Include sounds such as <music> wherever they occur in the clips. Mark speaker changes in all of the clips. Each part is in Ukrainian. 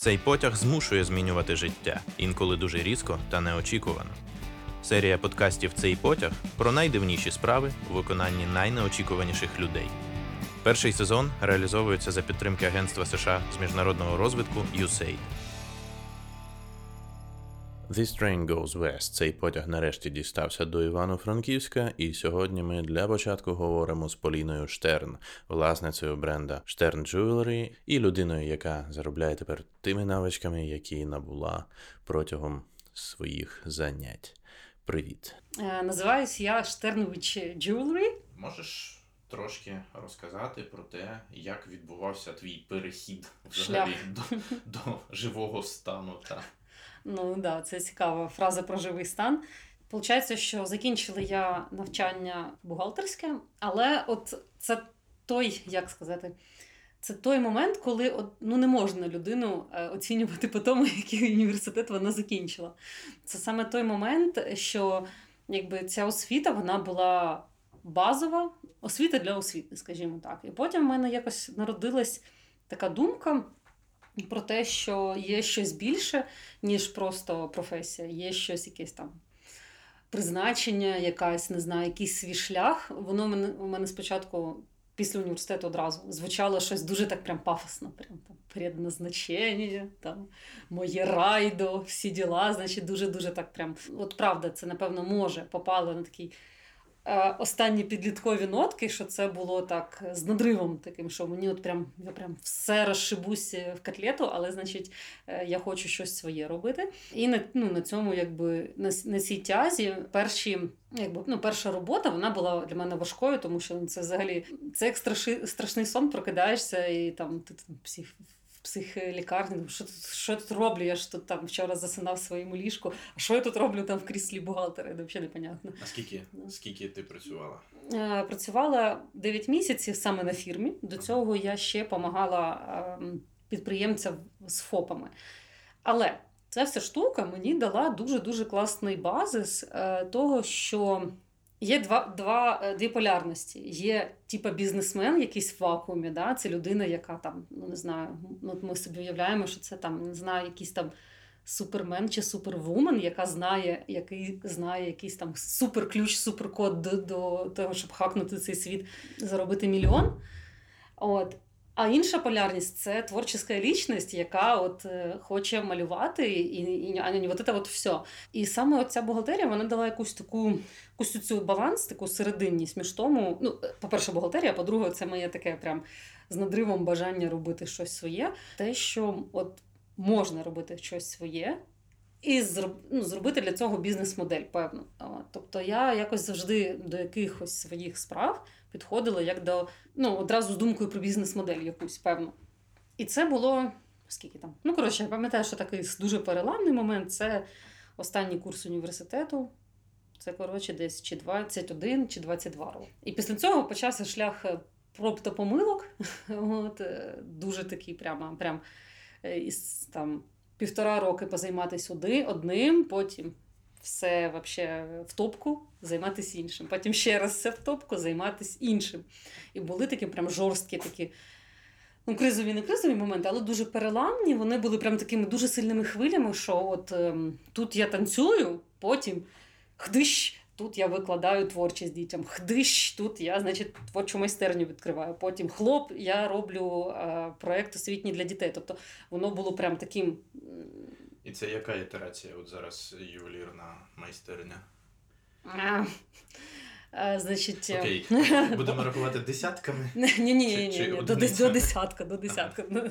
Speaker 1: Цей потяг змушує змінювати життя, інколи дуже різко та неочікувано. Серія подкастів Цей потяг про найдивніші справи у виконанні найнеочікуваніших людей. Перший сезон реалізовується за підтримки Агентства США з міжнародного розвитку USAID. This train goes west. Цей потяг нарешті дістався до Івано-Франківська, і сьогодні ми для початку говоримо з Поліною Штерн, власницею бренда Штерн Jewelry і людиною, яка заробляє тепер тими навичками, які набула протягом своїх занять. Привіт.
Speaker 2: Е, Називаюсь я Штернович Jewelry.
Speaker 1: Можеш трошки розказати про те, як відбувався твій перехід
Speaker 2: Шлях.
Speaker 1: до, до живого стану? Та?
Speaker 2: Ну да, це цікава фраза про живий стан. Получається, що закінчила я навчання бухгалтерське, але от це той, як сказати, це той момент, коли от, ну, не можна людину е, оцінювати по тому, <laughs> який університет вона закінчила. Це саме той момент, що якби ця освіта вона була базова, освіта для освіти, скажімо так. І потім в мене якось народилась така думка. Про те, що є щось більше, ніж просто професія, є щось якесь там призначення, якась, не знаю, якийсь свій шлях. Воно мене, у мене спочатку після університету одразу звучало щось дуже так прям пафосно. Прям там предназначення, там моє райдо, всі діла. Значить, дуже-дуже так прям. От правда, це напевно може попало на такий. Е, Останні підліткові нотки, що це було так з надривом таким, що мені от прям я прям все розшибусь в котлету, але значить е, я хочу щось своє робити. І на, ну, на цьому, якби на, на цій тязі перші, якби ну, перша робота вона була для мене важкою, тому що це взагалі це як страши, страшний сон, прокидаєшся і там ти там, псих. в Психлікарні, ну, що тут, що тут роблю? Я ж тут там вчора засинав в своєму ліжку. А що я тут роблю там в кріслі бухгалтера? Це взагалі непонятно.
Speaker 1: А скільки,
Speaker 2: Ну.
Speaker 1: скільки ти працювала?
Speaker 2: Е, Працювала 9 місяців саме на фірмі. До цього я ще допомагала підприємцям з ФОПами. Але ця вся штука мені дала дуже-дуже класний базис е, того, що є два, два, е, дві полярності. Є типа бізнесмен, якийсь в вакуумі, да? це людина, яка там, ну не знаю, ну, ми собі уявляємо, що це там, не знаю, якийсь там. Супермен чи супервумен, яка знає, який знає якийсь там суперключ, суперкод до, до того, щоб хакнути цей світ, заробити мільйон. От. А інша полярність це творча лічність, яка от е, хоче малювати, і, і а не от це от все. І саме ця бухгалтерія вона дала якусь таку якусь цю баланс, таку серединність між тому. Ну, по-перше, бухгалтерія, по-друге, це моє таке прям з надривом бажання робити щось своє. Те, що от можна робити щось своє. І ну, зробити для цього бізнес-модель, певно. Тобто я якось завжди до якихось своїх справ підходила як до ну, одразу з думкою про бізнес-модель якусь, певно. І це було скільки там? Ну, коротше, я пам'ятаю, що такий дуже переламний момент це останній курс університету. Це, коротше, десь чи 21, чи 22 роки. І після цього почався шлях е, проб та помилок. <laughs> От, е, дуже такий прямо, прям е, із там півтора роки позайматися одним, потім все вообще в топку, займатися іншим. Потім ще раз все в топку, займатися іншим. І були такі прям жорсткі такі. Ну, кризові, не кризові моменти, але дуже переламні. Вони були прям такими дуже сильними хвилями, що от ем, тут я танцюю, потім хдищ, тут я викладаю творчість дітям, хдищ, тут я, значить, творчу майстерню відкриваю. Потім хлоп, я роблю е, проект освітній для дітей. Тобто воно було прям таким.
Speaker 1: І це яка ітерація от зараз ювелірна майстерня?
Speaker 2: а, Значить, е,
Speaker 1: Окей, <laughs> будемо рахувати десятками. <laughs>
Speaker 2: Ні, ні, ні,
Speaker 1: Чи-
Speaker 2: ні, ні, до, до десятка, до десятка. Ну,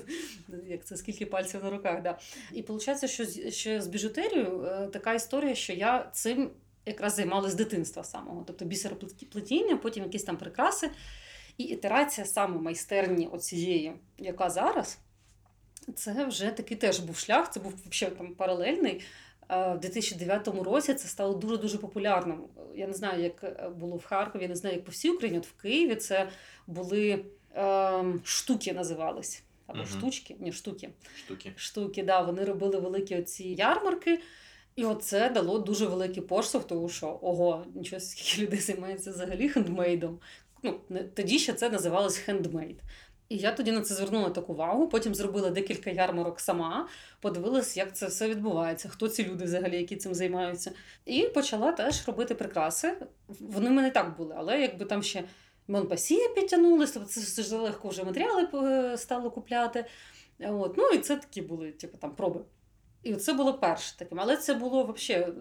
Speaker 2: Як це скільки пальців на руках, да. І виходить, що, з- що з біжутерією е, така історія, що я цим якраз займалась з дитинства самого. Тобто бісероплетіння, потім якісь там прикраси. І ітерація саме майстерні оцієї, яка зараз, це вже такий теж був шлях, це був взагалі там паралельний. Е, В 2009 році це стало дуже-дуже популярним. Я не знаю, як було в Харкові, я не знаю, як по всій Україні. От в Києві це були ем, штуки називались. Або
Speaker 1: Мгм.
Speaker 2: штучки, ні, штуки.
Speaker 1: Штуки.
Speaker 2: Штуки, да, вони робили великі оці ярмарки. І оце дало дуже великий поштовх, тому що ого, нічого скільки людей займається взагалі хендмейдом. Ну, тоді ще це називалось хендмейд. І я тоді на це звернула таку увагу. Потім зробила декілька ярмарок сама, подивилась, як це все відбувається, хто ці люди взагалі, які цим займаються. І почала теж робити прикраси. Вони в мене так були, але якби там ще Монпасія підтягнулася, тобто це ж легко вже матеріали е, стало купляти. От. Ну і це такі були, типу, там проби. І це було перше таким. Але це було взагалі,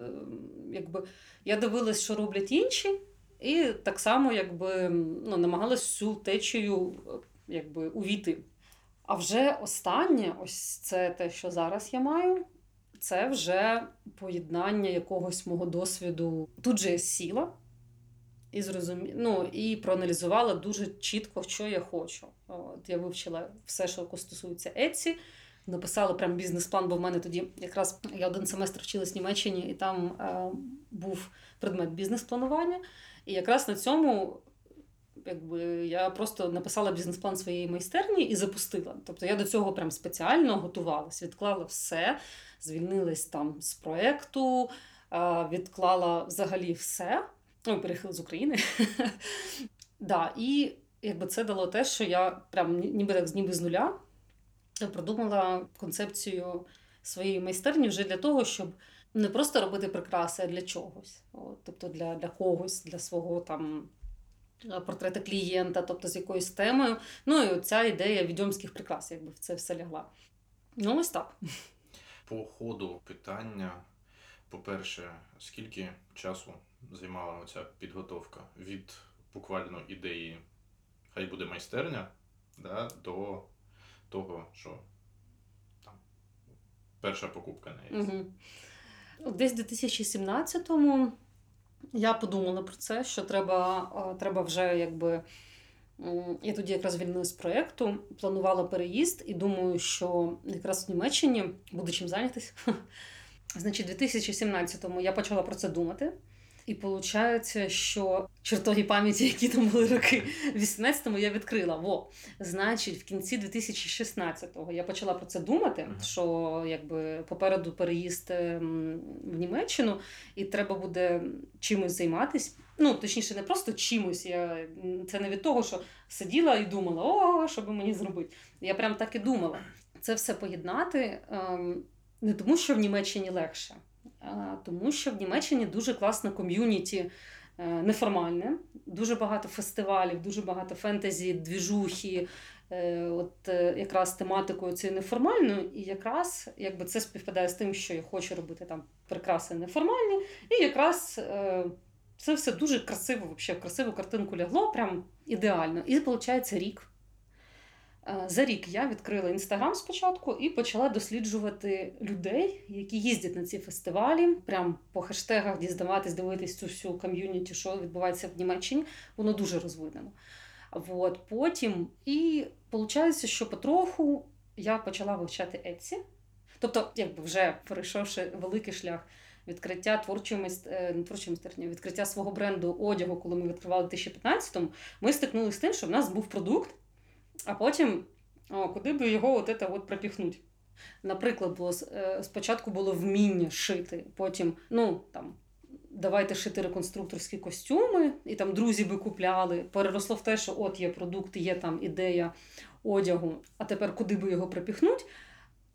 Speaker 2: якби я дивилась, що роблять інші, і так само якби ну, намагалась всю течію якби, увійти. А вже останнє, ось це те, що зараз я маю, це вже поєднання якогось мого досвіду. Тут же я сіла і зрозумі... ну, і проаналізувала дуже чітко, що я хочу. От Я вивчила все, що стосується Etsy, написала прям бізнес-план, бо в мене тоді якраз я один семестр вчилась в Німеччині, і там е, був предмет бізнес-планування. І якраз на цьому якби, я просто написала бізнес-план своєї майстерні і запустила. Тобто я до цього прям спеціально готувалась, відклала все, звільнилась там з проєкту, відклала взагалі все. Ну, перехил з України. <laughs> да, І якби це дало те, що я прям ніби так ніби з нуля продумала концепцію своєї майстерні вже для того, щоб не просто робити прикраси, а для чогось. От, Тобто для для когось, для свого там портрета клієнта, тобто з якоюсь темою. Ну і ця ідея відьомських прикрас, якби в це все лягла. Ну, ось так.
Speaker 1: По ходу питання, по-перше, скільки часу займала оця підготовка від буквально ідеї, хай буде майстерня, да, до того, що там перша покупка на
Speaker 2: Угу. Десь в 2017-му я подумала про це, що треба треба вже якби. Я тоді якраз звільнилася з проєкту, планувала переїзд і думаю, що якраз в Німеччині буде чим зайнятися. <laughs> Значить, у 2017-му я почала про це думати. І виходить, що чертоги пам'яті, які там були роки, в 18-му я відкрила. Во, значить, в кінці 2016-го я почала про це думати. Що якби попереду переїзд ем, в Німеччину, і треба буде чимось займатися. Ну, точніше, не просто чимось. Я це не від того, що сиділа і думала, о, що би мені зробити. Я прям так і думала. Це все поєднати ем, не тому, що в Німеччині легше тому що в Німеччині дуже класна ком'юніті е, неформальне, дуже багато фестивалів, дуже багато фентезі, двіжухи. Е, от е, якраз тематикою цією неформальною, і якраз якби це співпадає з тим, що я хочу робити там прикраси неформальні, і якраз це все дуже красиво, взагалі, в красиву картинку лягло, прям ідеально. І виходить рік. Е, за рік я відкрила інстаграм спочатку і почала досліджувати людей, які їздять на ці фестивалі, прям по хештегах дізнаватись, дивитись цю всю ком'юніті, що відбувається в Німеччині. Воно дуже розвинено. От, Потім і виходить, що потроху я почала вивчати Etsy. Тобто, якби вже перейшовши великий шлях відкриття творчої. Е, творчої майстерні, відкриття свого бренду одягу, коли ми відкривали в 2015-му, ми стикнулися з тим, що в нас був продукт а потім о, куди би його от це от пропіхнуть. Наприклад, було, е, спочатку було вміння шити, потім, ну там. Давайте шити реконструкторські костюми, і там друзі би купляли. Переросло в те, що от є продукт, є там ідея одягу, а тепер куди би його припіхнуть.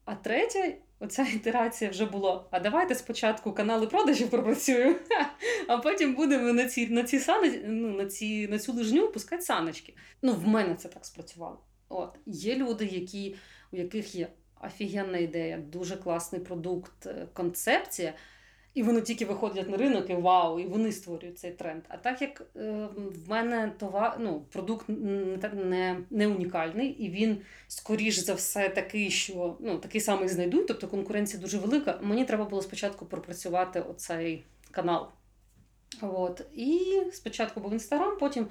Speaker 2: А третя, оця ітерація вже була: а давайте спочатку канали продажів пропрацюємо, <laughs> а потім будемо на ці, на ці сани, ну, на, ці, на цю лижню пускати саночки. Ну, в мене це так спрацювало. От. Є люди, які, у яких є офігенна ідея, дуже класний продукт, е, концепція. І вони тільки виходять на ринок і вау, і вони створюють цей тренд. А так як е, в мене товар, ну, продукт не не унікальний, і він, скоріш за все, такий, що ну, такий самий знайдуть, тобто конкуренція дуже велика. Мені треба було спочатку пропрацювати оцей канал. От. І спочатку був інстаграм, потім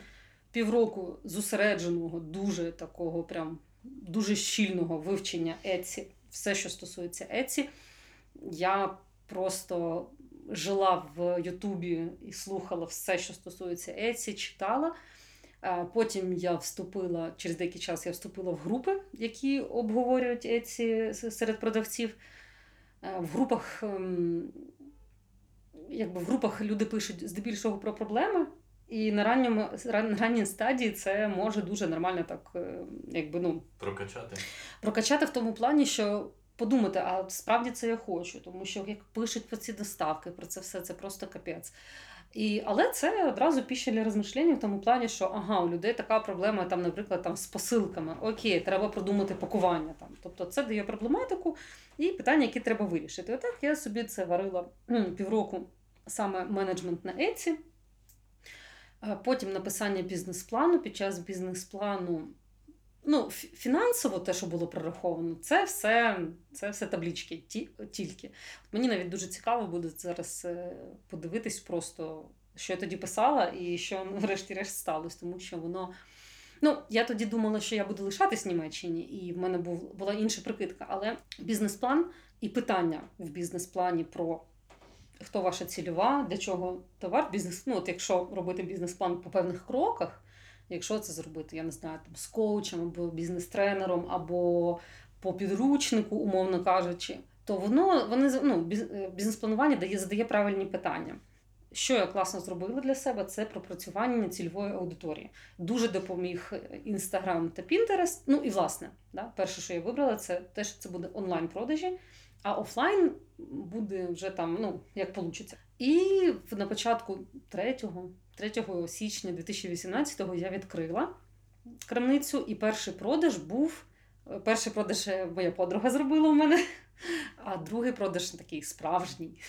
Speaker 2: півроку зосередженого, дуже такого, прям дуже щільного вивчення Еці, все, що стосується Еці, я просто жила в Ютубі і слухала все, що стосується Еці, читала. Потім я вступила через деякий час я вступила в групи, які обговорюють Еці серед продавців. В групах ем, якби в групах люди пишуть здебільшого про проблеми, І на ранньому ран- ранній стадії це може дуже нормально так, е, якби ну
Speaker 1: Прокачати.
Speaker 2: прокачати в тому плані, що подумати, а справді це я хочу, тому що як пишуть про ці доставки, про це все, це просто капець. І, але це одразу піща для розмишлення в тому плані, що ага, у людей така проблема, там, наприклад, там, з посилками. Окей, треба продумати пакування. Там. Тобто це дає проблематику і питання, які треба вирішити. Отак я собі це варила півроку саме менеджмент на Еці. Потім написання бізнес-плану. Під час бізнес-плану ну, фінансово те, що було прораховано, це все, це все таблічки ті, тільки. Мені навіть дуже цікаво буде зараз е, подивитись просто, що я тоді писала і що <laughs> врешті-решт сталося, тому що воно. Ну, я тоді думала, що я буду лишатись в Німеччині, і в мене був, була інша прикидка. Але бізнес-план і питання в бізнес-плані про хто ваша цільова, для чого товар, бізнес. Ну, от якщо робити бізнес-план по певних кроках, якщо це зробити, я не знаю, там з коучем або бізнес-тренером, або по підручнику, умовно кажучи, то воно вони ну, е, бізнес-планування дає задає правильні питання. Що я класно зробила для себе, це пропрацювання цільової аудиторії. Дуже допоміг Інстаграм та Пінтерест. Ну і власне, да, перше, що я вибрала, це те, що це буде онлайн-продажі, а офлайн буде вже там, ну, як вийде. І на початку 3, 3 січня 2018-го я відкрила крамницю, і перший продаж був. е, Перший продаж е, моя подруга зробила у мене, <laughs> а другий продаж такий справжній.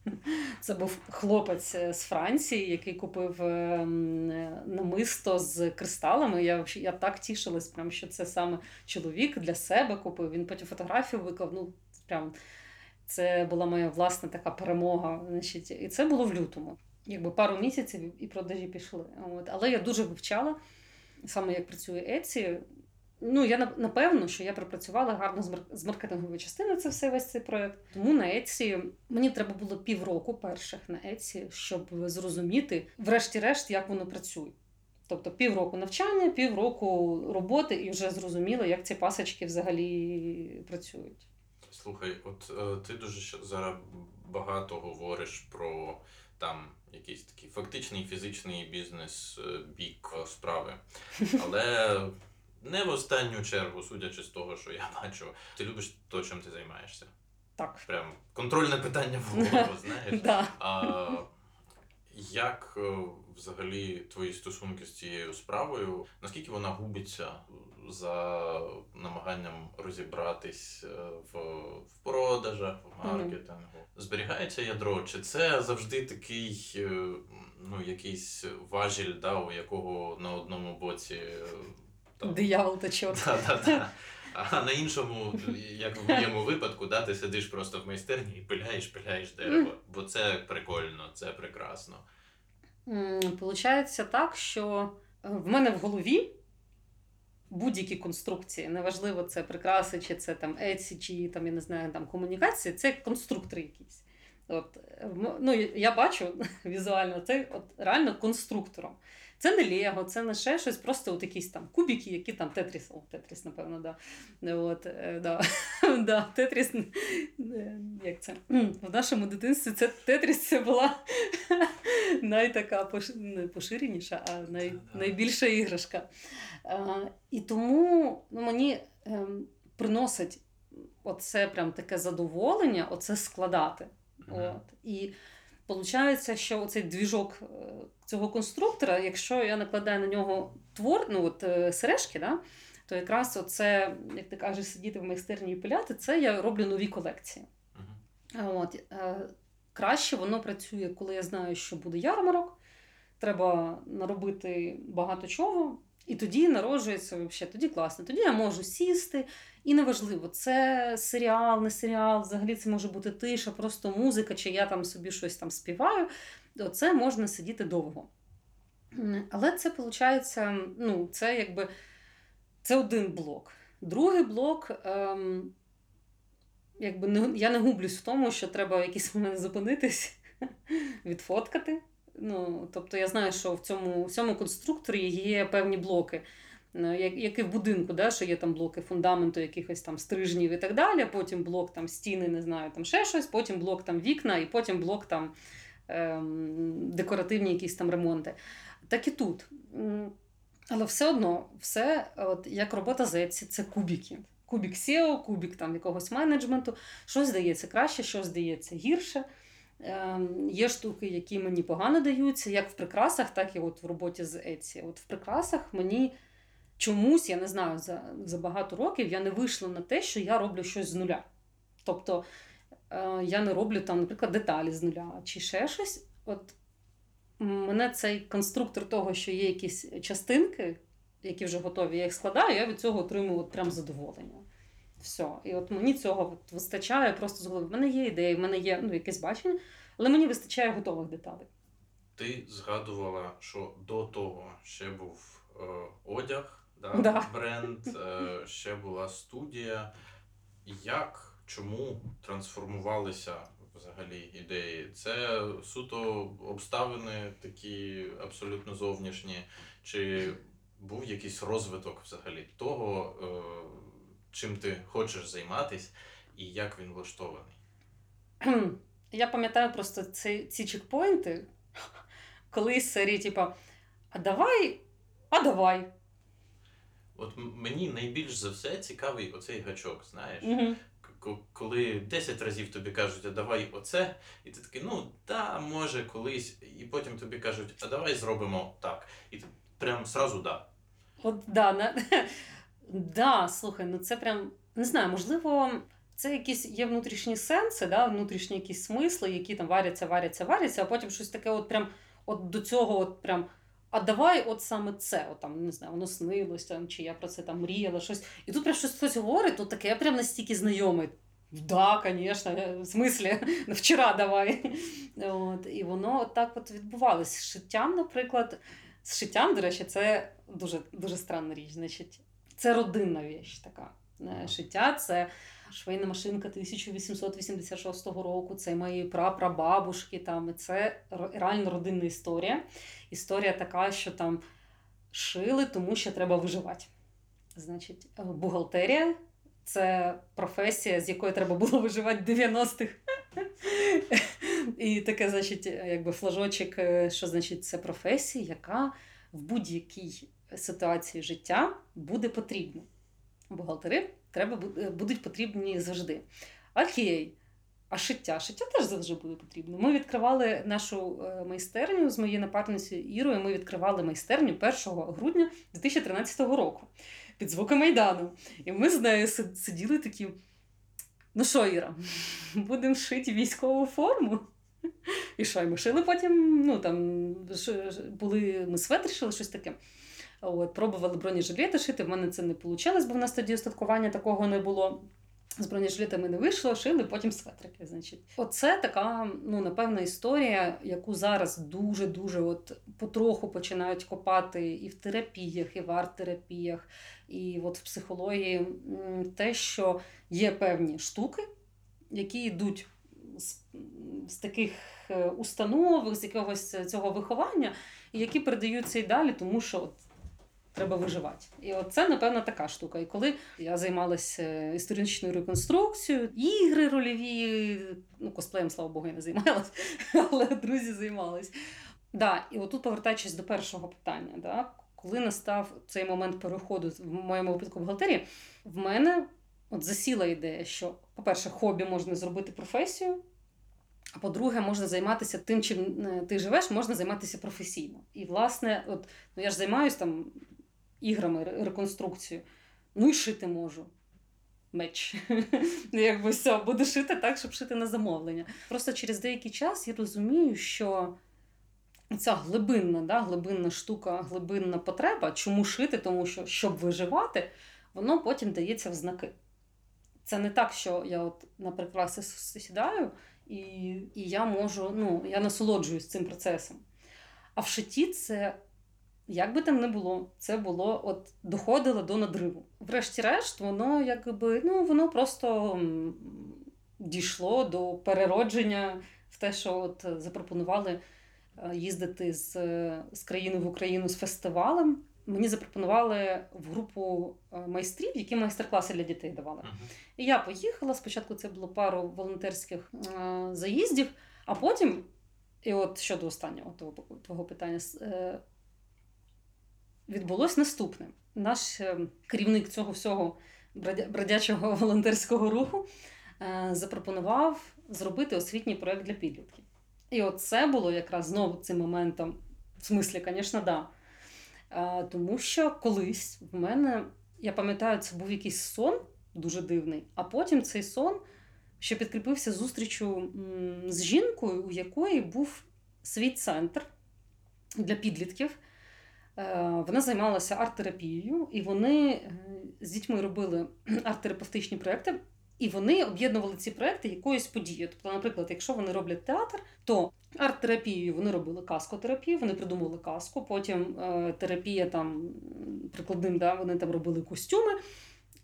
Speaker 2: <laughs> Це був хлопець е, з Франції, який купив намисто з кристалами. Я, я так тішилась, прям, що це саме чоловік для себе купив. Він потім фотографію виклав. Ну, прям це була моя власна така перемога. Значить, і це було в лютому. Якби пару місяців і продажі пішли. От. Але я дуже вивчала саме як працює Еці. Ну, я напевно, що я пропрацювала гарно з, мар- з маркетингової частини це все весь цей проект. Тому на Еці мені треба було півроку перших на Еці, щоб зрозуміти, врешті-решт, як воно працює. Тобто півроку навчання, півроку роботи, і вже зрозуміло, як ці пасочки взагалі працюють.
Speaker 1: Слухай, от е, ти дуже зараз багато говориш про там якийсь такий фактичний фізичний бізнес е, бік справи. <laughs> Але не в останню чергу, судячи з того, що я <laughs> бачу, ти любиш то, чим ти займаєшся.
Speaker 2: Так.
Speaker 1: Прям контрольне питання в голову, <laughs> знаєш.
Speaker 2: Да.
Speaker 1: А, як е, взагалі твої стосунки з цією справою? Наскільки вона губиться за намаганням розібратись е, в, в продажах, в маркетингу? Зберігається ядро? Чи це завжди такий е, ну, якийсь важіль, да, у якого на одному боці е, там,
Speaker 2: Диявол та чорт.
Speaker 1: Да, да, да. А на іншому, як в моєму випадку, да, ти сидиш просто в майстерні і пиляєш, пиляєш дерево. Бо це прикольно, це прекрасно.
Speaker 2: Получається так, що в мене в голові будь-які конструкції, неважливо, це прикраси, чи це там еці, чи там, я не знаю, там комунікації, це конструктори якісь. От, е, ну, я бачу <laughs> візуально, це от реально конструктором. Це не Лего, це не ще щось, просто от якісь там кубики, які там Тетріс, о, Тетріс, напевно, да. От, е, да. <laughs> да, Тетріс, е, як це? В нашому дитинстві це Тетріс це була <laughs> найтака не поширеніша, а най... Найбільша іграшка. І тому ну, мені ем, приносить оце прям таке задоволення, оце складати. От. І виходить, що оцей двіжок е, цього конструктора, якщо я накладаю на нього твор, ну от е, сережки, да, то якраз оце, як ти кажеш, сидіти в майстерні і пиляти, це я роблю нові колекції. А От, е, краще воно працює, коли я знаю, що буде ярмарок. Треба наробити багато чого. І тоді народжується взагалі, тоді класно. Тоді я можу сісти, і неважливо, це серіал, не серіал, взагалі це може бути тиша, просто музика, чи я там собі щось там співаю. Оце можна сидіти довго. Але це виходить, ну, це якби це один блок. Другий блок. Ем, якби не, я не гублюсь в тому, що треба в якийсь момент зупинитись, <laughs> відфоткати. Ну, тобто я знаю, що в цьому, в цьому конструкторі є певні блоки, е, як, як і в будинку, да, що є там блоки фундаменту, якихось там стрижнів і так далі, потім блок там стіни, не знаю, там ще щось, потім блок там вікна, і потім блок там ем, декоративні якісь там ремонти. Так і тут. Але все одно, все, от як робота з Etsy, це кубики. Кубік SEO, кубік там якогось менеджменту. Щось здається краще, щось здається гірше. Ем, Є штуки, які мені погано даються, як в прикрасах, так і от в роботі з Etsy. От в прикрасах мені чомусь, я не знаю, за, за багато років я не вийшла на те, що я роблю щось з нуля. Тобто е, я не роблю там, наприклад, деталі з нуля чи ще щось. От мене цей конструктор того, що є якісь частинки, які вже готові, я їх складаю, я від цього отримую от прям задоволення. Все. І от мені цього от вистачає просто з голови. В мене є ідеї, в мене є ну, якесь бачення, але мені вистачає готових деталей.
Speaker 1: Ти згадувала, що до того ще був е, одяг, да,
Speaker 2: Да.
Speaker 1: бренд, е, ще була студія. Як, чому трансформувалися взагалі ідеї? Це суто обставини такі абсолютно зовнішні, чи був якийсь розвиток взагалі того, е, чим ти хочеш займатися, і як він влаштований? <clears throat>
Speaker 2: Я пам'ятаю просто ці, ці чекпоінти, <laughs> коли з серії, типа, а давай, а давай.
Speaker 1: От мені найбільш за все цікавий оцей гачок, знаєш?
Speaker 2: Угу.
Speaker 1: Коли 10 разів тобі кажуть, а давай оце, і ти такий, ну да, може колись, і потім тобі кажуть, а давай зробимо так. І ти прям сразу да.
Speaker 2: От да, на... <laughs> да, слухай, ну це прям не знаю, можливо, це якісь є внутрішні сенси, да, внутрішні якісь смисли, які там варяться, варяться, варяться, а потім щось таке, от прям от до цього, от прям. А давай от саме це, от там, не знаю, воно снилось там, чи я про це там мріяла, щось. І тут прям щось хтось говорить, то таке я прям настільки знайомий. Да, звісно, в смислі, <laughs> вчора давай. От, і воно от так от відбувалось. З шиттям, наприклад, з шиттям, до речі, це дуже, дуже странна річ. Значить, це родинна річ така. Е, Шиття це швейна машинка 1886 року, це мої прапрабабушки, там, і це реально родинна історія. Історія така, що там шили, тому що треба виживати. Значить, е, бухгалтерія це професія, з якої треба було виживати в 90-х. <laughs> І таке, значить, якби флажочок, е, що значить, це професія, яка в будь-якій ситуації життя буде потрібна. Бухгалтери треба, е, будуть потрібні завжди. Окей. А шиття? Шиття теж завжди буде потрібно. Ми відкривали нашу е, майстерню з моєю напарницею Ірою. Ми відкривали майстерню 1 грудня 2013 року під звуки Майдану. І ми з нею сиділи такі. Ну що, Іра, <laughs> будемо шити військову форму? І що, і ми шили потім, ну там були, ми светр шили, щось таке. От, пробували бронежилети шити, в мене це не вийшло, бо в нас тоді устаткування такого не було. З бронежилетами не вийшло, шили потім светрики. Значить, оце така, ну напевно, історія, яку зараз дуже дуже от потроху починають копати і в терапіях, і в арт-терапіях, і от в психології. Те, що є певні штуки, які йдуть з, з таких е, установ, з якогось цього виховання, і які передаються і далі, тому що от треба виживати. І от це, напевно, така штука. І коли я займалася історичною реконструкцією, ігри рольові, ну, косплеєм, слава Богу, я не займалася, <laughs> але друзі займались. Да, і отут, повертаючись до першого питання, да, коли настав цей момент переходу в моєму випадку бухгалтерії, в мене от засіла ідея, що, по-перше, хобі можна зробити професію. А по-друге, можна займатися тим, чим е, ти живеш, можна займатися професійно. І, власне, от, ну, я ж займаюся там іграми, реконструкцією. Ну і шити можу. Меч. <laughs> Ну, Якби все, буду шити так, щоб шити на замовлення. Просто через деякий час я розумію, що ця глибинна, да, глибинна штука, глибинна потреба, чому шити, тому що щоб виживати, воно потім дається в знаки. Це не так, що я от на прикраси сідаю і, і я можу, ну, я насолоджуюсь цим процесом. А в шитті це, як би там не було, це було от доходило до надриву. Врешті-решт, воно якби, ну, воно просто дійшло до переродження в те, що от запропонували е, їздити з, з країни в Україну з фестивалем. Мені запропонували в групу е, майстрів, які майстер-класи для дітей давали. І я поїхала. Спочатку це було пару волонтерських е, заїздів, а потім, і от щодо останнього того, твого питання, е, відбулось наступне. Наш е, керівник цього всього бродя- бродячого <laughs> волонтерського руху е, запропонував зробити освітній проєкт для підлітків. І от це було якраз знову цим моментом, в смислі, звісно, да. Е, Тому що колись в мене, я пам'ятаю, це був якийсь сон дуже дивний, а потім цей сон ще підкріпився зустрічю з жінкою, у якої був свій центр для підлітків. Е, Вона займалася арт-терапією, і вони е, з дітьми робили <clears throat> арт-терапевтичні проекти, і вони об'єднували ці проекти якоюсь подією. Тобто, наприклад, якщо вони роблять театр, то арт-терапією вони робили каскотерапію, вони придумали каску, потім е, терапія там прикладним, да, вони там робили костюми,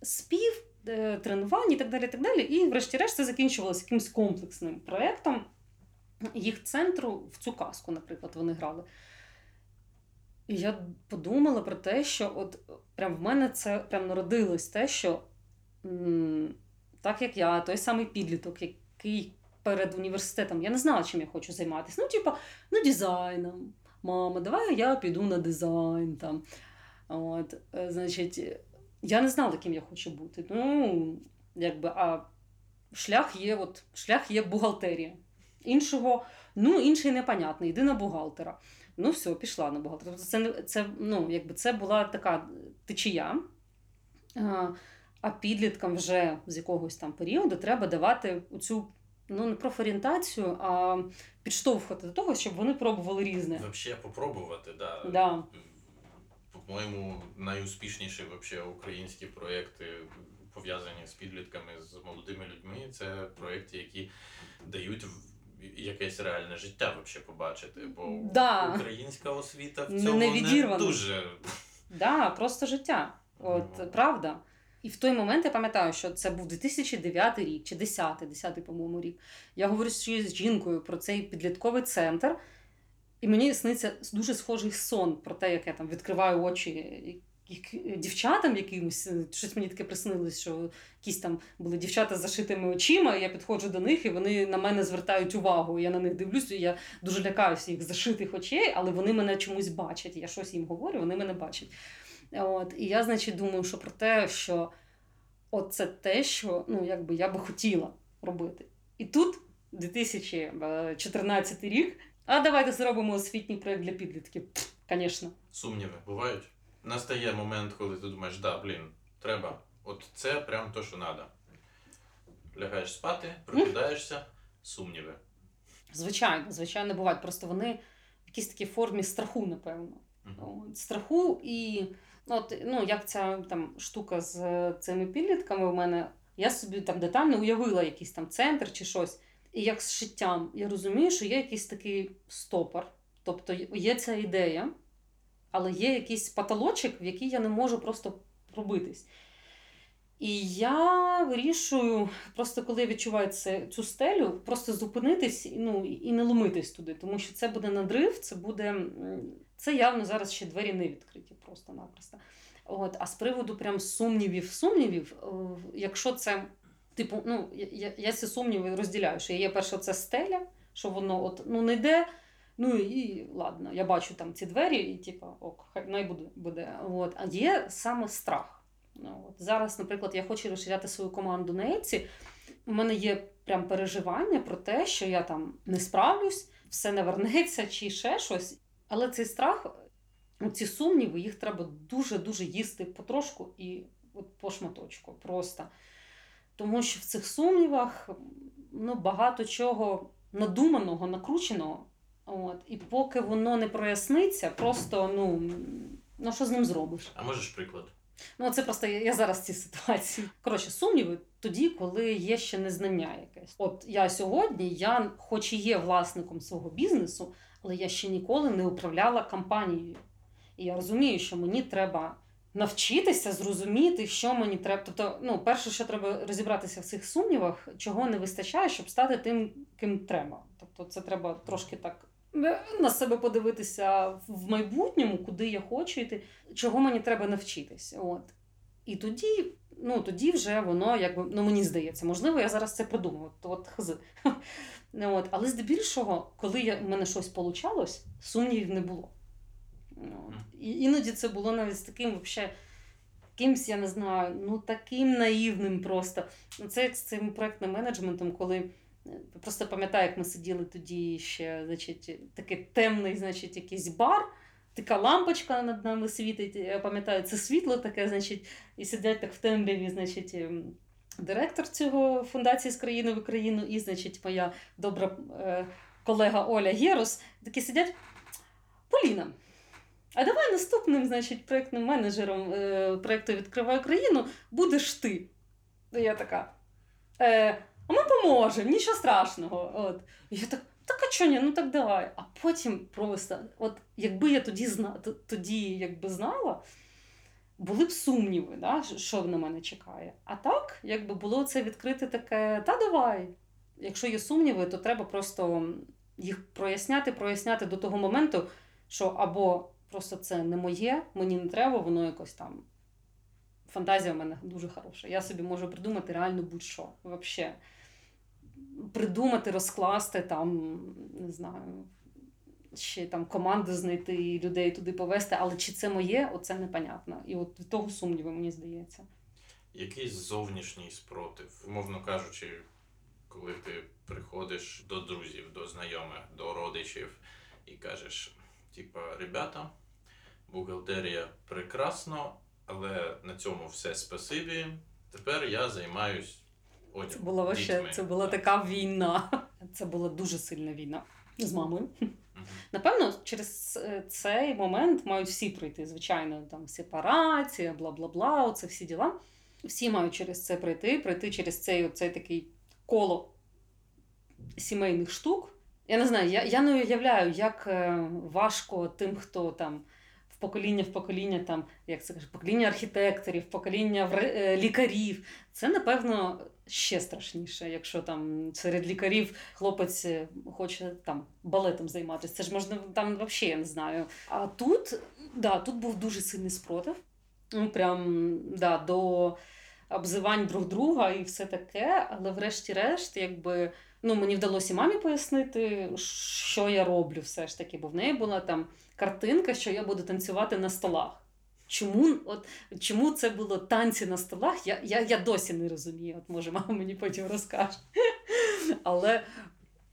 Speaker 2: спів, е, тренування і так далі. І, так далі. І врешті-решт це закінчувалося якимось комплексним проєктом їх центру в цю казку, наприклад, вони грали. І я подумала про те, що от прям в мене це прям народилось те, що так як я, той самий підліток, який перед університетом, я не знала, чим я хочу займатися. Ну, типа, ну, дизайном. Мама, давай я піду на дизайн. Там. От, е, значить, я не знала, ким я хочу бути. Ну, якби, а шлях є, от, шлях є бухгалтерія. Іншого, ну, інший непонятний, йди на бухгалтера. Ну, все, пішла на бухгалтера. Тобто це, це, ну, якби це була така течія. А, підліткам вже з якогось там періоду треба давати оцю ну, не профорієнтацію, а підштовхувати до того, щоб вони пробували різне.
Speaker 1: Взагалі попробувати, да.
Speaker 2: Да.
Speaker 1: По-моєму, найуспішніші вообще українські проєкти пов'язані з підлітками, з молодими людьми. Це проєкти, які дають якесь реальне життя вообще побачити. Бо
Speaker 2: Да.
Speaker 1: українська освіта в цьому
Speaker 2: не
Speaker 1: не, дуже.
Speaker 2: Да, просто життя. От
Speaker 1: Ну.
Speaker 2: правда. І в той момент я пам'ятаю, що це був 2009 рік чи 10, 10, по-моєму, рік. Я говорю з жінкою про цей підлітковий центр, і мені сниться дуже схожий сон про те, як я там відкриваю очі дівчатам якимось. Щось мені таке приснилось, що якісь там були дівчата з зашитими очима, і я підходжу до них, і вони на мене звертають увагу. Я на них дивлюся, я дуже лякаюся їх зашитих очей, але вони мене чомусь бачать. Я щось їм говорю, вони мене бачать. От, і я, значить, думаю, що про те, що от це те, що ну, якби я би хотіла робити. І тут 2014 рік. А давайте зробимо освітній проєкт для підлітків. Звісно.
Speaker 1: Сумніви бувають. Настає момент, коли ти думаєш, да, блін, треба. От це прям то, що треба. Лягаєш спати, прокидаєшся, сумніви.
Speaker 2: Звичайно, звичайно, бувають. Просто вони в якійсь такій формі страху, напевно. От, страху і от, ну, як ця там штука з е, цими підлітками у мене, я собі там детально уявила якийсь там центр чи щось. І як з шиттям, я розумію, що є якийсь такий стопор. Тобто є ця ідея, але є якийсь потолочок, в який я не можу просто пробитись. І я вирішую, просто коли я відчуваю це, цю стелю, просто зупинитись ну, і не ломитись туди, тому що це буде надрив, це буде. Це явно зараз ще двері не відкриті просто-напросто. От, а з приводу прям сумнівів, сумнівів, е, якщо це, типу, ну, я, я, ці сумніви розділяю, що є перше, це стеля, що воно от, ну, не йде. Ну і ладно, я бачу там ці двері, і типу, ок, хай най буде. буде. От. А є саме страх. Ну, от. Зараз, наприклад, я хочу розширяти свою команду на Еці. У мене є прям переживання про те, що я там не справлюсь, все не вернеться чи ще щось. Але цей страх, ці сумніви, їх треба дуже-дуже їсти потрошку і от по шматочку просто. Тому що в цих сумнівах ну, багато чого надуманого, накрученого. От. І поки воно не проясниться, просто ну, ну що з ним зробиш?
Speaker 1: А можеш приклад?
Speaker 2: Ну, це просто я, я зараз в цій ситуації. Коротше, сумніви тоді, коли є ще незнання якесь. От я сьогодні, я, хоч і є власником свого бізнесу, але я ще ніколи не управляла компанією. І я розумію, що мені треба навчитися зрозуміти, що мені треба. Тобто, ну, перше, що треба розібратися в цих сумнівах, чого не вистачає, щоб стати тим, ким треба. Тобто, це треба трошки так. е, На себе подивитися в майбутньому, куди я хочу йти, чого мені треба навчитись. От. І тоді, ну, тоді вже воно, якби, ну мені здається, можливо, я зараз це придумаю. От, от. Ну, <laughs> От. Але здебільшого, коли я, в мене щось получалось, сумнівів не було. От. І іноді це було навіть з таким вообще, якимсь, я не знаю, ну таким наївним просто. Ну, Це як з цим проектним менеджментом, коли е, просто пам'ятаю, як ми сиділи тоді ще, значить, такий темний, значить, якийсь бар. Така лампочка над нами світить, я пам'ятаю, це світло таке, значить, і сидять так в темряві, значить, ем, директор цього фундації з країни в Україну, і, значить, моя добра е, колега Оля Герус, такі сидять. Поліна, а давай наступним, значить, проєктним менеджером е, проєкту Відкривай Україну будеш ти. І я така. Е, а ми поможемо, нічого страшного. От. І я так, так а чого ні, ну так давай. А потім просто, от якби я тоді зна, тоді якби знала, були б сумніви, да, що на мене чекає. А так, якби було це відкрите таке, та давай. Якщо є сумніви, то треба просто їх проясняти, проясняти до того моменту, що або просто це не моє, мені не треба, воно якось там. Фантазія в мене дуже хороша. Я собі можу придумати реально будь-що. Вообще. Придумати, розкласти там, не знаю, ще там команду знайти і людей туди повести, але чи це моє, оце непонятно. І от від того сумніви, мені здається.
Speaker 1: Якийсь зовнішній спротив, умовно кажучи, коли ти приходиш до друзів, до знайомих, до родичів і кажеш, типа, ребята, бухгалтерія прекрасно, але на цьому все спасибі. Тепер я займаюсь одягом.
Speaker 2: Це була вообще, це була
Speaker 1: Так.
Speaker 2: така війна. <laughs> Це була дуже сильна війна з мамою.
Speaker 1: Мгм. <laughs>
Speaker 2: Напевно, через е, цей момент мають всі пройти, звичайно, там сепарація, бла бла бла, оце всі діла. Всі мають через це пройти, пройти через цей, оцей такий коло сімейних штук. Я не знаю, я, я не уявляю, як е, важко тим, хто там покоління в покоління, там, як це каже, покоління архітекторів, покоління вре- е, лікарів. Це, напевно, ще страшніше, якщо там серед лікарів хлопець е, хоче там балетом займатися. Це ж можна там взагалі я не знаю. А тут, да, тут був дуже сильний спротив. Ну, прям да, до обзивань друг друга і все таке. Але врешті-решт, якби. Ну, мені вдалося мамі пояснити, що я роблю все ж таки, бо в неї була там картинка, що я буду танцювати на столах. Чому, от, чому це було танці на столах? Я, я, я досі не розумію. От може, мама мені потім розкаже. Але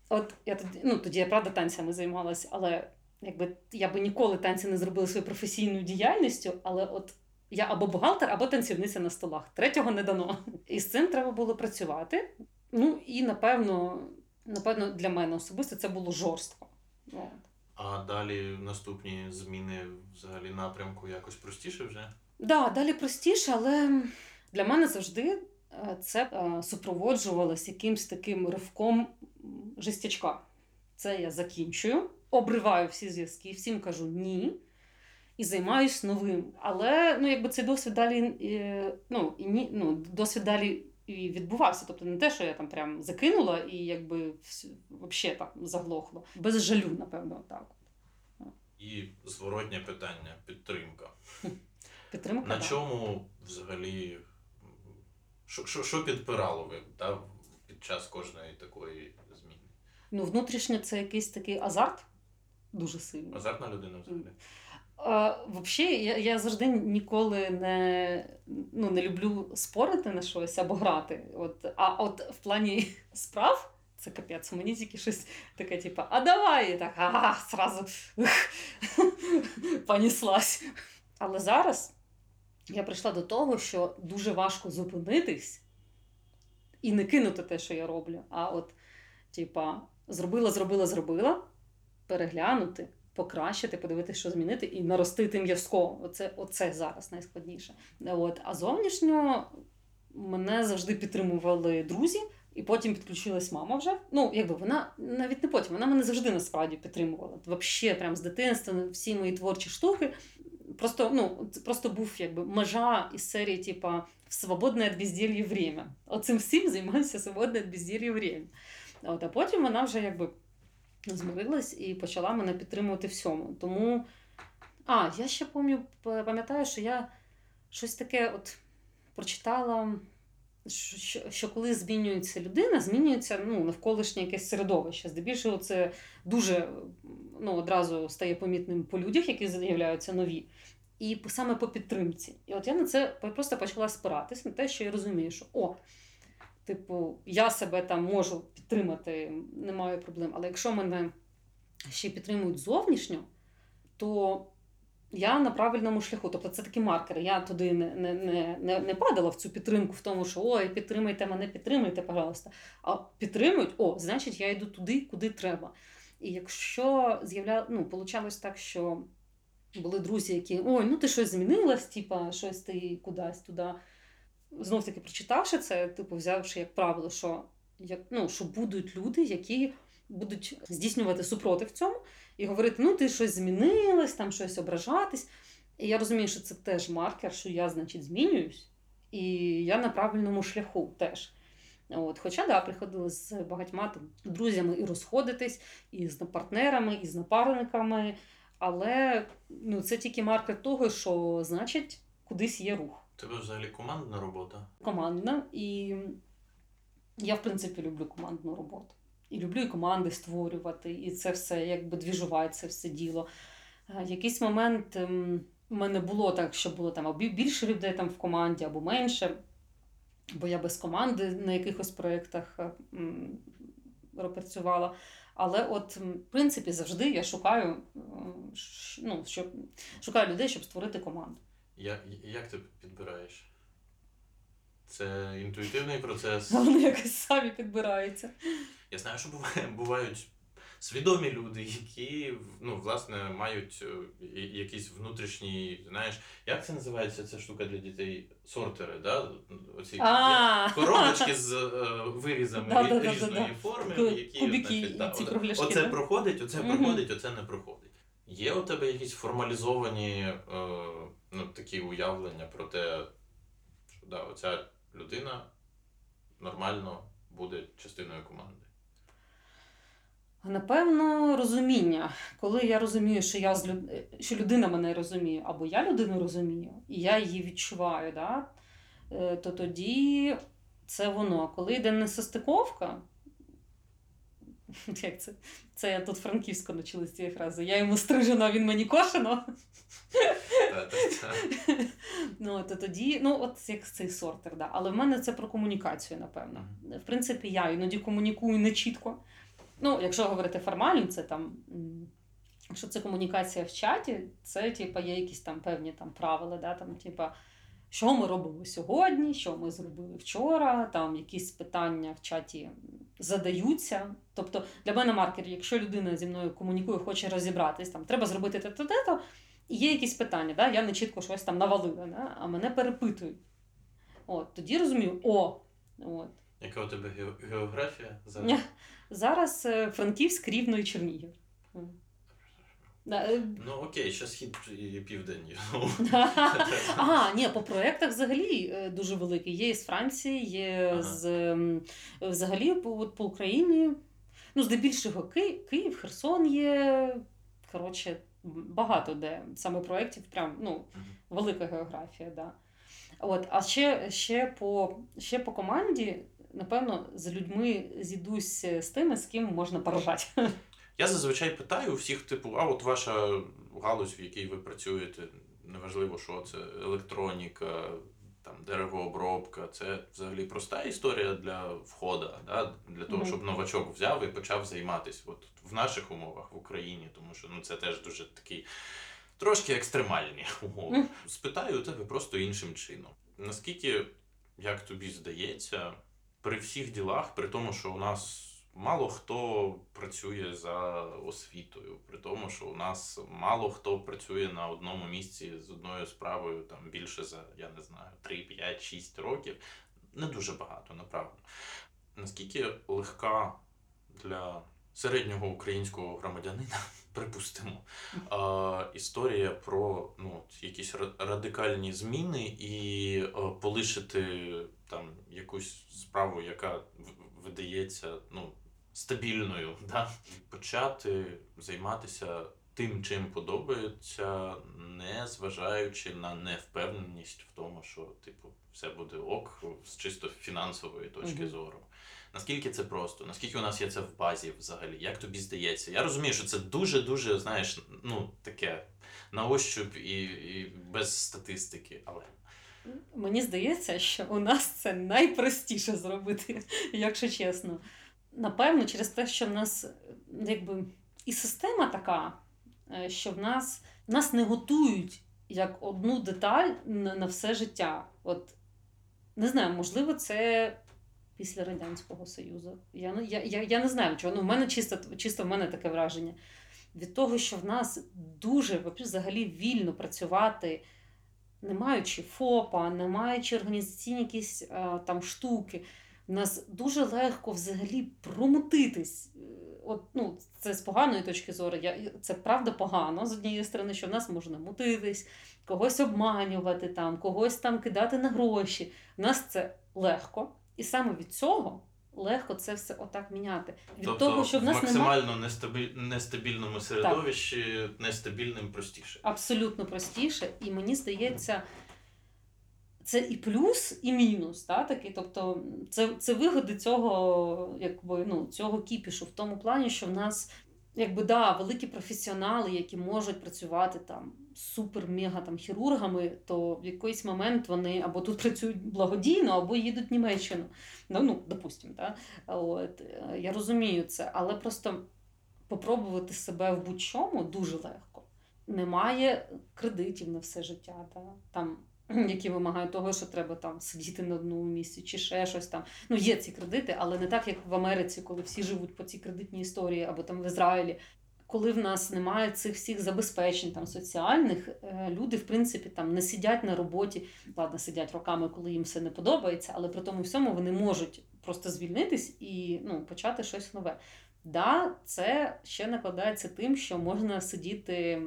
Speaker 2: от я тоді, ну, тоді я правда танцями займалася, але якби я би ніколи танці не зробила своєю професійною діяльністю, але от я або бухгалтер, або танцівниця на столах. Третього не дано. І з цим треба було працювати. Ну і напевно, напевно, для мене особисто це було жорстко.
Speaker 1: А далі наступні зміни взагалі напрямку якось простіше вже?
Speaker 2: Да, далі простіше, але для мене завжди е, це е, супроводжувалось якимсь таким ривком жестячка. Це я закінчую, обриваю всі зв'язки, всім кажу ні. І займаюсь новим. Але ну, якби цей досвід далі, е, ну, і ні, ну, досвід далі і відбувався. Тобто не те, що я там прям закинула і якби взагалі там заглохло. Без жалю, напевно, так.
Speaker 1: І зворотнє питання, підтримка. <laughs>
Speaker 2: Підтримка.
Speaker 1: На чому взагалі що, що, що підпирало ви да, під час кожної такої зміни?
Speaker 2: Ну, внутрішньо це якийсь такий азарт дуже сильний.
Speaker 1: Азартна людина взагалі?
Speaker 2: А, Взагалі, я, я завжди ніколи не, ну, не люблю спорити на щось або грати. От, а от в плані <laughs> справ це капець, мені тільки щось таке, типу, а давай, і так, ага, сразу <laughs> поніслась. Але зараз я прийшла до того, що дуже важко зупинитись і не кинути те, що я роблю. А от, типа, зробила, зробила, зробила, переглянути, покращити, подивитися, що змінити, і наростити м'язко. Оце, оце зараз найскладніше. От. А зовнішньо мене завжди підтримували друзі. І потім підключилась мама вже. Ну, якби вона навіть не потім, вона мене завжди насправді підтримувала. Взагалі, прям з дитинства, всі мої творчі штуки. Просто, ну, просто був якби межа із серії, типа свободне від безділья время. Оцим всім займаюся свободне від безділья время. От, а потім вона вже якби змирилась і почала мене підтримувати всьому. Тому. А, я ще пам'ятаю, що я щось таке от прочитала що, що коли змінюється людина, змінюється ну, навколишнє якесь середовище. Здебільшого це дуже ну, одразу стає помітним по людях, які з'являються нові. І саме по підтримці. І от я на це просто почала спиратись на те, що я розумію, що о, типу, я себе там можу підтримати, немає проблем. Але якщо мене ще підтримують зовнішньо, то я на правильному шляху. Тобто це такі маркери. Я туди не, не, не, не, не падала в цю підтримку, в тому, що ой, підтримайте мене, підтримайте, пожалуйста. А підтримують, о, значить, я йду туди, куди треба. І якщо з'явля... ну, получалось так, що були друзі, які ой, ну ти щось змінилась, типа, щось ти кудись туди. Знов таки прочитавши це, типу, взявши як правило, що, як, ну, що будуть люди, які будуть здійснювати супротив цьому і говорити: ну, ти щось змінилась, там щось ображатись. І я розумію, що це теж маркер, що я, значить, змінююсь, і я на правильному шляху теж. От, хоча да, приходили з багатьма там, друзями і розходитись, і з партнерами, і з напарниками. Але ну, це тільки маркер того, що значить кудись є рух.
Speaker 1: Тебе взагалі командна робота?
Speaker 2: Командна. І я, в принципі, люблю командну роботу. І люблю і команди створювати, і це все якби двіжувати, це все діло. Е, Якийсь момент ем, в мене було так, що було там або більше людей там в команді, або менше. Бо я без команди на якихось проєктах е, працювала. Але от, в принципі, завжди я шукаю, е, ну, щоб, шукаю людей, щоб створити команду.
Speaker 1: Я, як ти підбираєш? Це інтуїтивний процес.
Speaker 2: Вони якось самі підбираються.
Speaker 1: Я знаю, що буває, бувають свідомі люди, які ну, власне мають е, я- якийсь внутрішній, знаєш, як це називається ця штука для дітей? Сортери, да? Оці коробочки з е, вирізами
Speaker 2: Да-да-да-да-да.
Speaker 1: різної форми, які
Speaker 2: кубики
Speaker 1: значить, да,
Speaker 2: і ці
Speaker 1: оце-
Speaker 2: кругляшки,
Speaker 1: оце
Speaker 2: да?
Speaker 1: проходить, оце
Speaker 2: Мгм.
Speaker 1: проходить, оце не проходить. Є у тебе якісь формалізовані е, ну, такі уявлення про те, що да, оця людина нормально буде частиною команди.
Speaker 2: Напевно, розуміння. Коли я розумію, що я з люд... що людина мене розуміє, або я людину розумію, і я її відчуваю, да? е, то тоді це воно. Коли йде несостиковка, <laughs> як це? Це я тут франківсько почала з цієї фрази. Я йому стрижена, а він мені кошено. <laughs> Ну, то тоді, ну, от як цей сортер, да. Але в мене це про комунікацію, напевно. В принципі, я іноді комунікую не чітко. Ну, якщо говорити формально, це там. Якщо це комунікація в чаті, це типа, є якісь там певні там правила, да, там, типа, що ми робимо сьогодні, що ми зробили вчора, там якісь питання в чаті задаються. Тобто для мене маркер, якщо людина зі мною комунікує, хоче розібратись, там треба зробити те-то, те-то, і є якісь питання, да? я не чітко щось там навалила, да? а мене перепитують. От, тоді розумію, о, от.
Speaker 1: Яка у тебе ге- географія зараз?
Speaker 2: Зараз е, Франківськ, Рівно і Чернігів. Да, е,
Speaker 1: Ну окей, ще схід і південь. <laughs>
Speaker 2: Ага, ні, по проєктах взагалі е, дуже великий. Є із Франції, є
Speaker 1: Ага.
Speaker 2: з ем, взагалі по, от по Україні. Ну, здебільшого Ки- Київ, Херсон є. Коротше, багато де саме проєктів, прям ну, велика географія, да. От, а ще, ще, по, ще по команді, напевно, з людьми зійдусь з тими, з ким можна поржати.
Speaker 1: Я зазвичай питаю у всіх, типу, а от ваша галузь, в якій ви працюєте, неважливо, що це електроніка, там деревообробка, це взагалі проста історія для входу, да? для того, щоб новачок взяв і почав займатися от в наших умовах в Україні, тому що ну це теж дуже такі трошки екстремальні <laughs> умови. Спитаю у тебе просто іншим чином. Наскільки, як тобі здається, при всіх ділах, при тому, що у нас мало хто працює за освітою, при тому, що у нас мало хто працює на одному місці з одною справою там більше за, я не знаю, 3, 5, 6 років. Не дуже багато, направду. Наскільки легка для середнього українського громадянина, <laughs> припустимо, історія про ну, якісь радикальні зміни і полишити там якусь справу, яка видається ну, стабільною, да? почати займатися тим, чим подобається, не зважаючи на невпевненість в тому, що типу все буде ок з чисто фінансової точки
Speaker 2: Мгм.
Speaker 1: зору. Наскільки це просто? Наскільки у нас є це в базі взагалі? Як тобі здається? Я розумію, що це дуже-дуже, знаєш, ну таке на ощуп і, і без статистики, але
Speaker 2: Мені здається, що у нас це найпростіше зробити, <laughs> якщо чесно. Напевно, через те, що в нас якби і система така, е, що в нас, нас не готують як одну деталь на, все життя. От не знаю, можливо, це після Радянського Союзу. Я, не- я, я, я не знаю чого. Ну, в мене чисто, чисто в мене таке враження. Від того, що в нас дуже взагалі вільно працювати не маючи ФОПа, не маючи організаційні якісь е, там штуки, в нас дуже легко взагалі промутитись. Е, От, ну, це з поганої точки зору. Я, це правда погано з однієї сторони, що в нас можна мутитись, когось обманювати, там, когось там кидати на гроші. В нас це легко. І саме від цього легко це все отак міняти. Від
Speaker 1: тобто
Speaker 2: того, що в нас немає.
Speaker 1: максимально нестабіль... нестабільному середовищі нестабільним простіше.
Speaker 2: абсолютно простіше, і мені здається, це і плюс, і мінус. Та, такий. Тобто, це, це вигоди цього, якби, ну, цього кіпішу в тому плані, що в нас. Якби да, великі професіонали, які можуть працювати там супер-мега там хірургами, то в якийсь момент вони або тут працюють благодійно, або їдуть в Німеччину. Ну, ну допустимо, да? От, е, я розумію це, але просто попробувати себе в будь-чому дуже легко немає кредитів на все життя, та, там, <clears throat> які вимагають того, що треба там сидіти на одному місці чи ще щось там. Ну, є ці кредити, але не так, як в Америці, коли всі живуть по цій кредитній історії, або там в Ізраїлі. Коли в нас немає цих всіх забезпечень там соціальних, е, люди, в принципі, там не сидять на роботі, ладно, сидять роками, коли їм все не подобається, але при тому всьому вони можуть просто звільнитись і ну, почати щось нове. Да, це ще накладається тим, що можна сидіти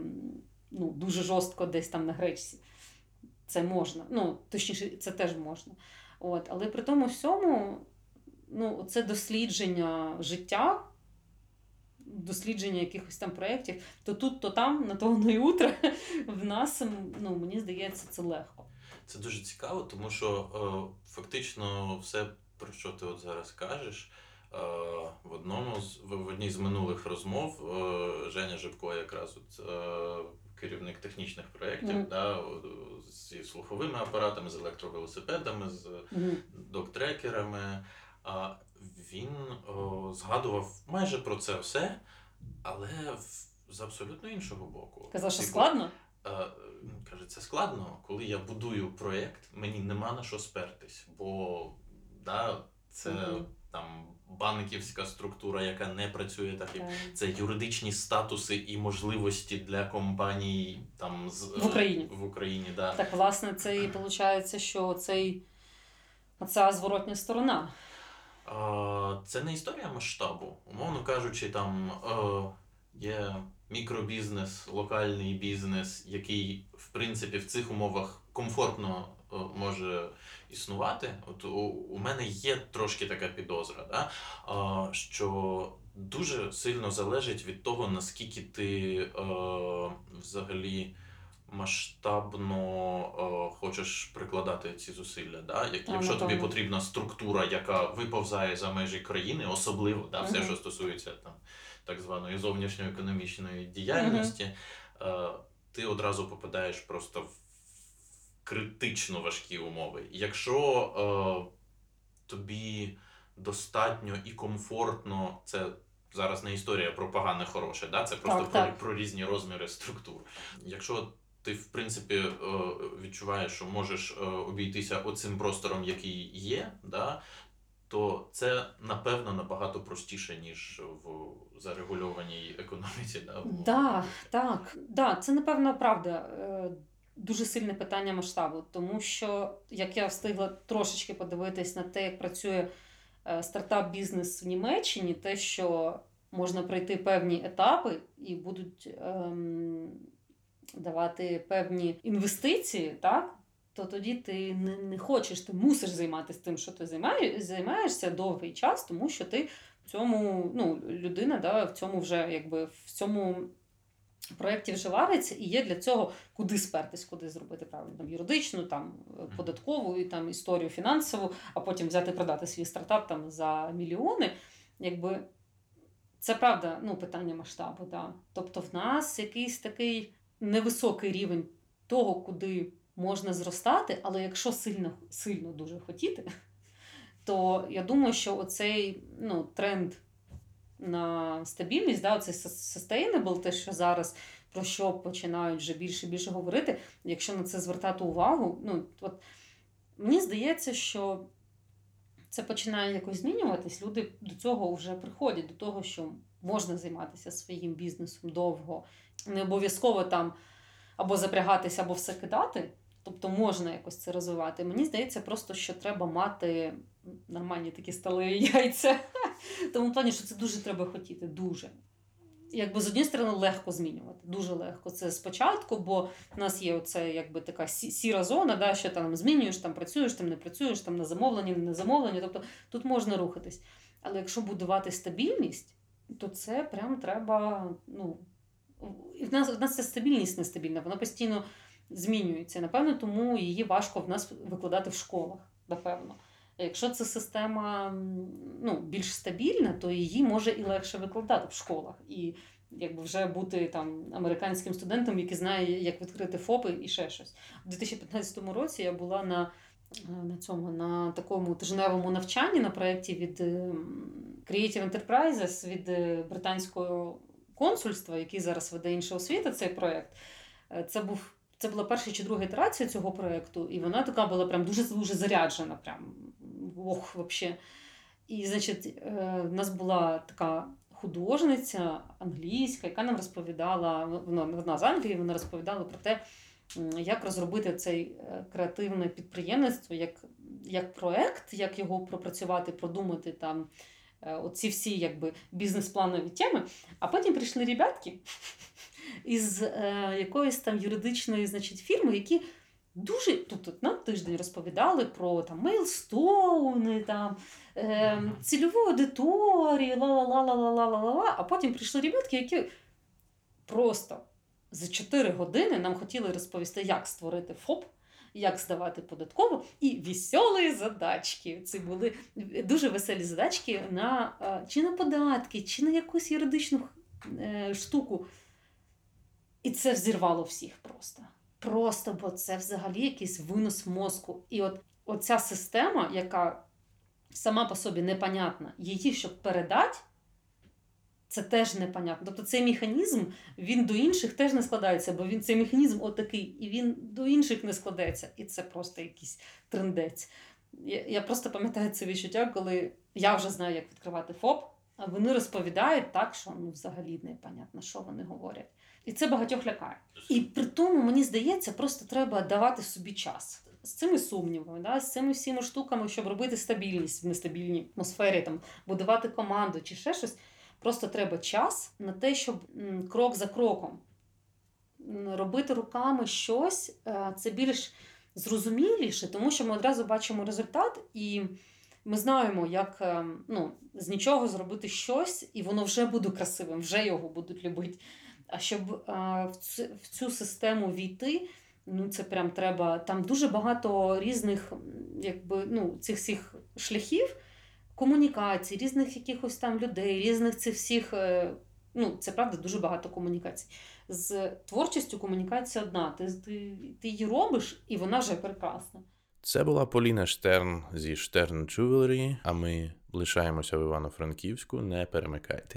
Speaker 2: ну, дуже жорстко десь там на гречці. Це можна. Ну, точніше, це теж можна. От, але при тому всьому, ну, це дослідження життя, дослідження якихось там проєктів, то тут, то там, на того на утро, <laughs> в нас, ну, мені здається, це легко.
Speaker 1: Це дуже цікаво, тому що е, фактично все, про що ти от зараз кажеш, е, в одному з в, одній з минулих розмов е, Женя Жибко, якраз от, керівник технічних проєктів,
Speaker 2: Мгм.
Speaker 1: да, зі слуховими апаратами, з електровелосипедами, з
Speaker 2: Мгм.
Speaker 1: док-трекерами. А він о, згадував майже про це все, але в, з абсолютно іншого боку.
Speaker 2: Казав, що
Speaker 1: Типу,
Speaker 2: складно?
Speaker 1: Е, каже, це складно, коли я будую проєкт, мені нема на що спертись, бо да, це
Speaker 2: Мгм.
Speaker 1: там банківська структура, яка не працює так, як це юридичні статуси і можливості для компаній там з
Speaker 2: В Україні.
Speaker 1: В Україні, да.
Speaker 2: Так, власне, це і виходить, що цей, оця зворотня сторона.
Speaker 1: Це не історія масштабу. Умовно кажучи, там е, є мікробізнес, локальний бізнес, який, в принципі, в цих умовах комфортно е, може існувати. От у, у мене є трошки така підозра, да? а, що дуже сильно залежить від того, наскільки ти е, взагалі. Масштабно е, хочеш прикладати ці зусилля, да? Як,
Speaker 2: Та,
Speaker 1: якщо тобі потрібна структура, яка виповзає за межі країни, особливо да, все,
Speaker 2: Мгм.
Speaker 1: що стосується там так званої зовнішньоекономічної діяльності, е, ти одразу попадаєш просто в критично важкі умови. Якщо е, тобі достатньо і комфортно, це зараз не історія про погане хороше, да? це просто
Speaker 2: Так,
Speaker 1: про,
Speaker 2: так.
Speaker 1: про різні розміри структур. Якщо ти, в принципі, е, відчуваєш, що можеш е, обійтися оцим простором, який є, да? то це напевно набагато простіше, ніж в зарегульованій економіці. Да,
Speaker 2: Да, так, да, це напевно правда. Дуже сильне питання масштабу, тому що як я встигла трошечки подивитись на те, як працює е, стартап-бізнес в Німеччині, те, що можна пройти певні етапи і будуть ем, давати певні інвестиції, так? То тоді ти не, не хочеш, ти мусиш займатися тим, що ти займаєш, займаєшся довгий час, тому що ти в цьому, ну, людина да, в цьому вже якби в цьому проєктів вже вариться, і є для цього куди спертись, куди зробити правильно там юридичну, там податкову, і там історію фінансову, а потім взяти продати свій стартап там за мільйони. Якби це правда, ну питання масштабу. Да. Тобто, в нас якийсь такий невисокий рівень того, куди можна зростати, але якщо сильно, сильно дуже хотіти, <laughs> то я думаю, що оцей ну, тренд на стабільність, да, оцей sustainable, те, що зараз про що починають вже більше і більше говорити, якщо на це звертати увагу, ну от мені здається, що це починає якось змінюватись. Люди до цього вже приходять, до того, що можна займатися своїм бізнесом довго, не обов'язково там або запрягатися, або все кидати. Тобто можна якось це розвивати. Мені здається, просто що треба мати нормальні такі сталеві яйця. <laughs> Тому плані, що це дуже треба хотіти. Дуже. Якби з однієї сторони легко змінювати, дуже легко. Це спочатку, бо в нас є оце якби така сіра зона, да, що там змінюєш, там працюєш, там не працюєш, там на замовленні, не на замовленні. Тобто тут можна рухатись. Але якщо будувати стабільність, то це прям треба. Ну, в нас, в нас ця стабільність нестабільна, вона постійно змінюється. Напевно, тому її важко в нас викладати в школах, напевно. Якщо це система ну, більш стабільна, то її може і легше викладати в школах. І якби вже бути там американським студентом, який знає, як відкрити ФОПи і ще щось. У 2015 році я була на, е, на цьому на такому тижневому навчанні на проєкті від ем, Creative Enterprises від е, британського консульства, який зараз веде інша освіта, цей проєкт. Е, Це був це була перша чи друга ітерація цього проєкту, і вона така була прям дуже дуже заряджена. Прям ох, вообще. І, значить, е, в нас була така художниця англійська, яка нам розповідала, вона, вона з Англії, вона розповідала про те, як розробити цей е, креативне підприємництво як, як проект, як його пропрацювати, продумати там. е, Оці всі якби бізнес-планові теми. А потім прийшли ребятки <laughs> із е, якоїсь там юридичної значить, фірми, які дуже тут от, на тиждень розповідали про там мейлстоуни, там е, цільову аудиторію, ла-ла-ла-ла-ла-ла-ла-ла. А потім прийшли ребятки, які просто за 4 години нам хотіли розповісти, як створити ФОП. Як здавати податкову і веселі задачки. Це були дуже веселі задачки на е, чи на податки, чи на якусь юридичну е, штуку. І це взірвало всіх просто. Просто, бо це взагалі якийсь винос мозку. І от оця система, яка сама по собі непонятна, її, щоб передати, це теж непонятно. Тобто цей механізм він до інших теж не складається, бо він цей механізм отакий, і він до інших не складається. І це просто якийсь трендець. Я, я просто пам'ятаю це відчуття, коли я вже знаю, як відкривати ФОП, а вони розповідають так, що ну, взагалі непонятно, що вони говорять. І це багатьох лякає. І при тому, мені здається, просто треба давати собі час. З цими сумнівами, да, з цими всіма штуками, щоб робити стабільність в нестабільній атмосфері, там, будувати команду чи ще щось. Просто треба час на те, щоб крок за кроком робити руками щось, е, це більш зрозуміліше, тому що ми одразу бачимо результат, і ми знаємо, як е, ну, з нічого зробити щось, і воно вже буде красивим, вже його будуть любити. А щоб е, в, цю, систему війти, ну це прям треба. Там дуже багато різних, якби, ну, цих всіх шляхів комунікацій, різних якихось там людей, різних цих всіх. е, Ну, це правда дуже багато комунікацій. З творчістю комунікація одна. Ти, ти, ти її робиш, і вона вже прекрасна.
Speaker 1: Це була Поліна Штерн зі Штерн Jewelry, а ми лишаємося в Івано-Франківську. Не перемикайте.